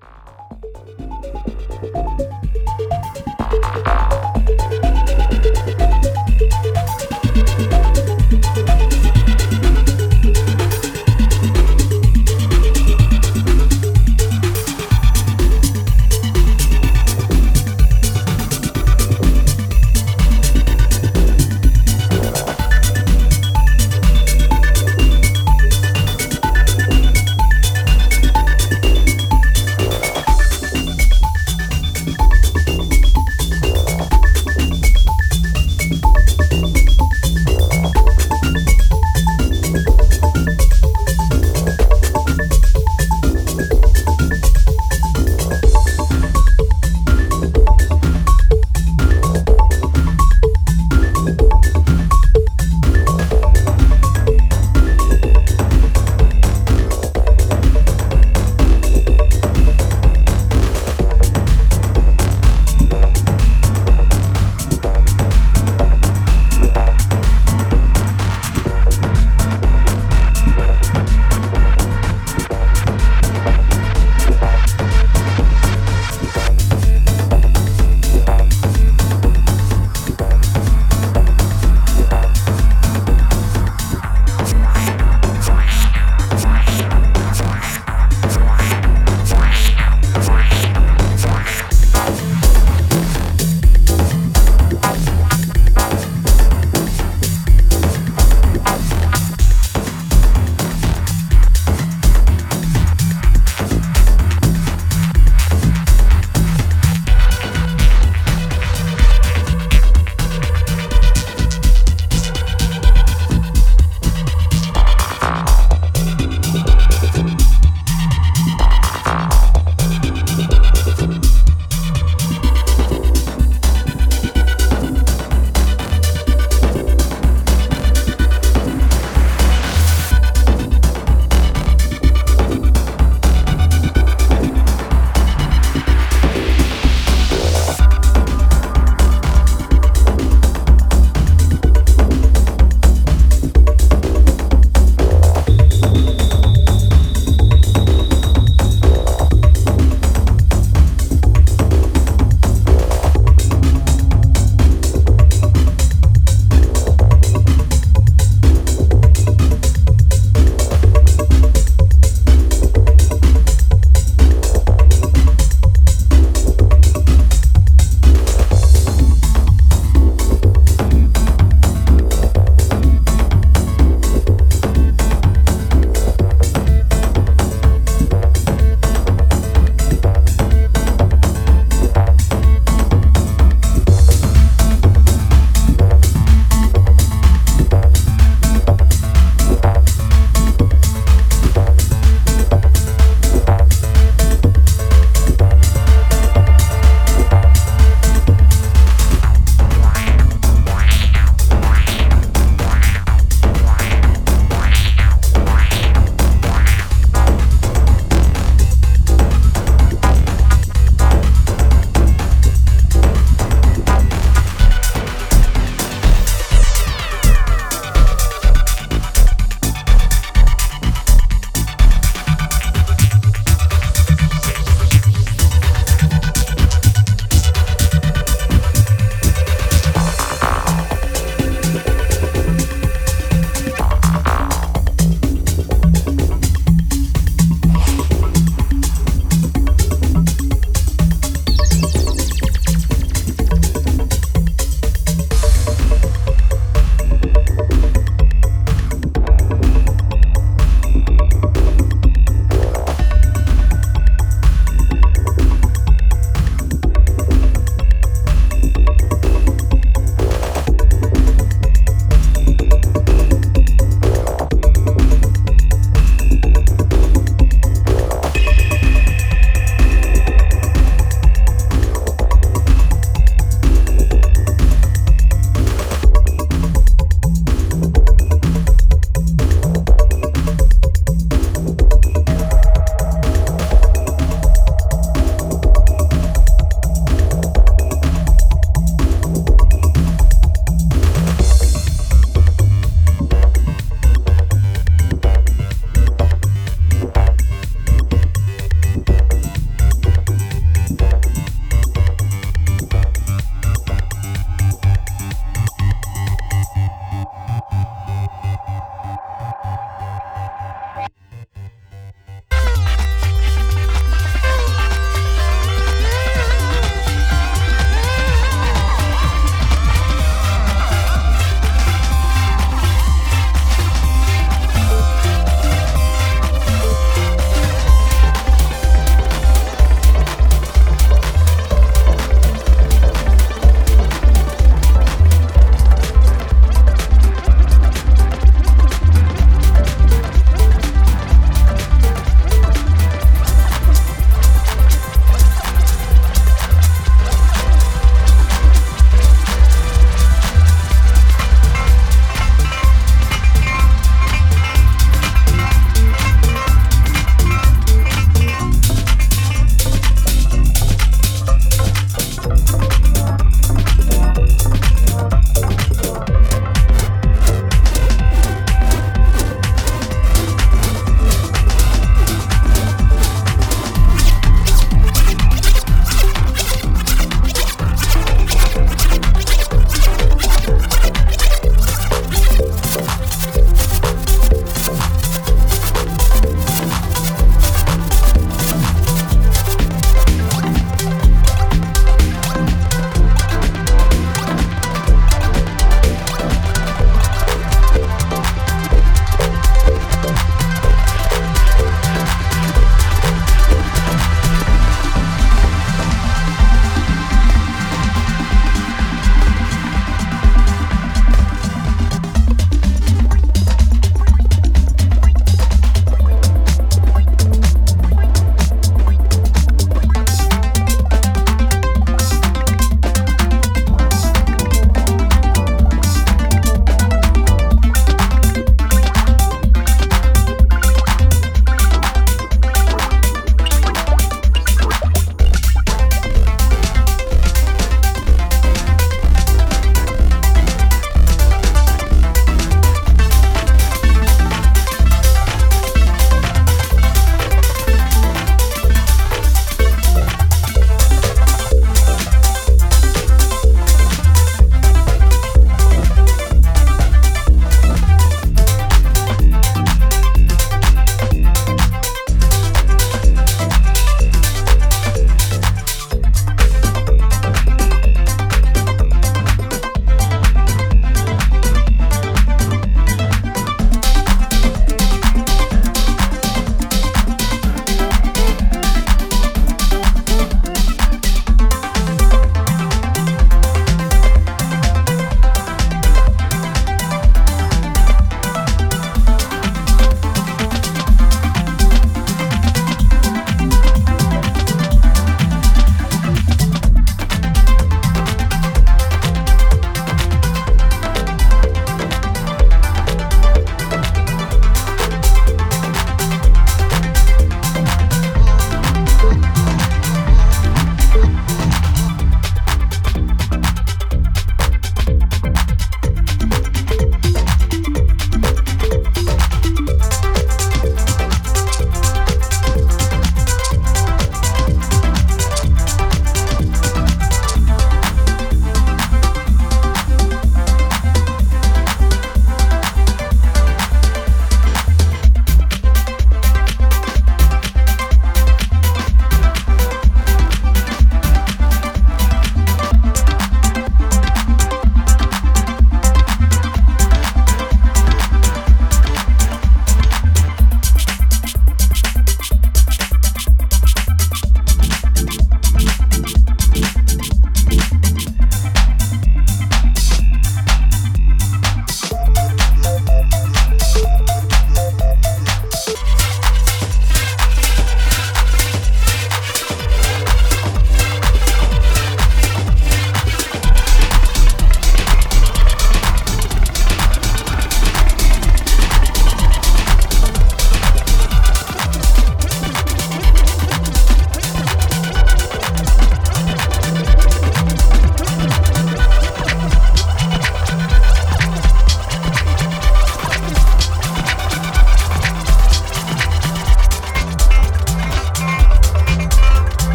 Bye.